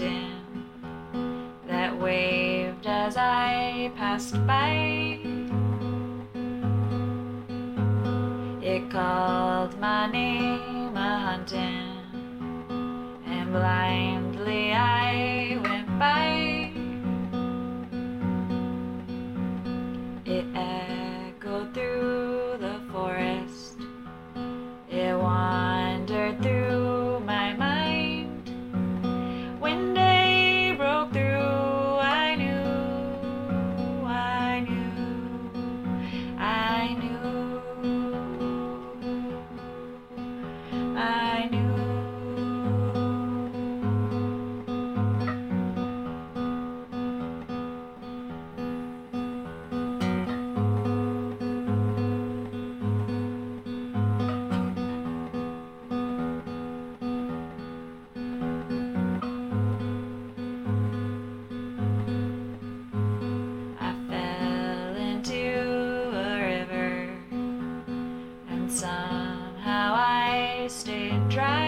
mountain that waved as I passed by. It called my name a hunting, and blindly I went by. It stay dry.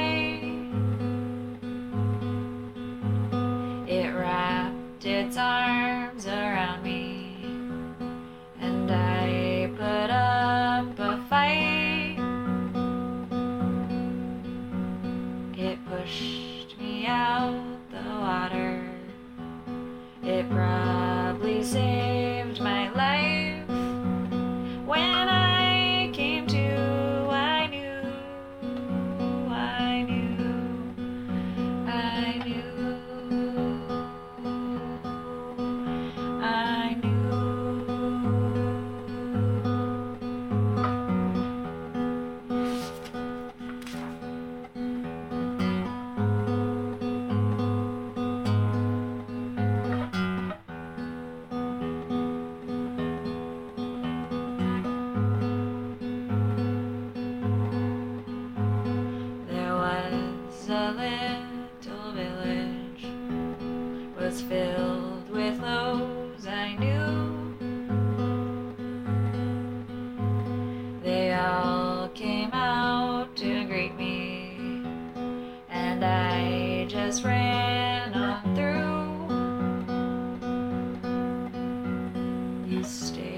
You stay.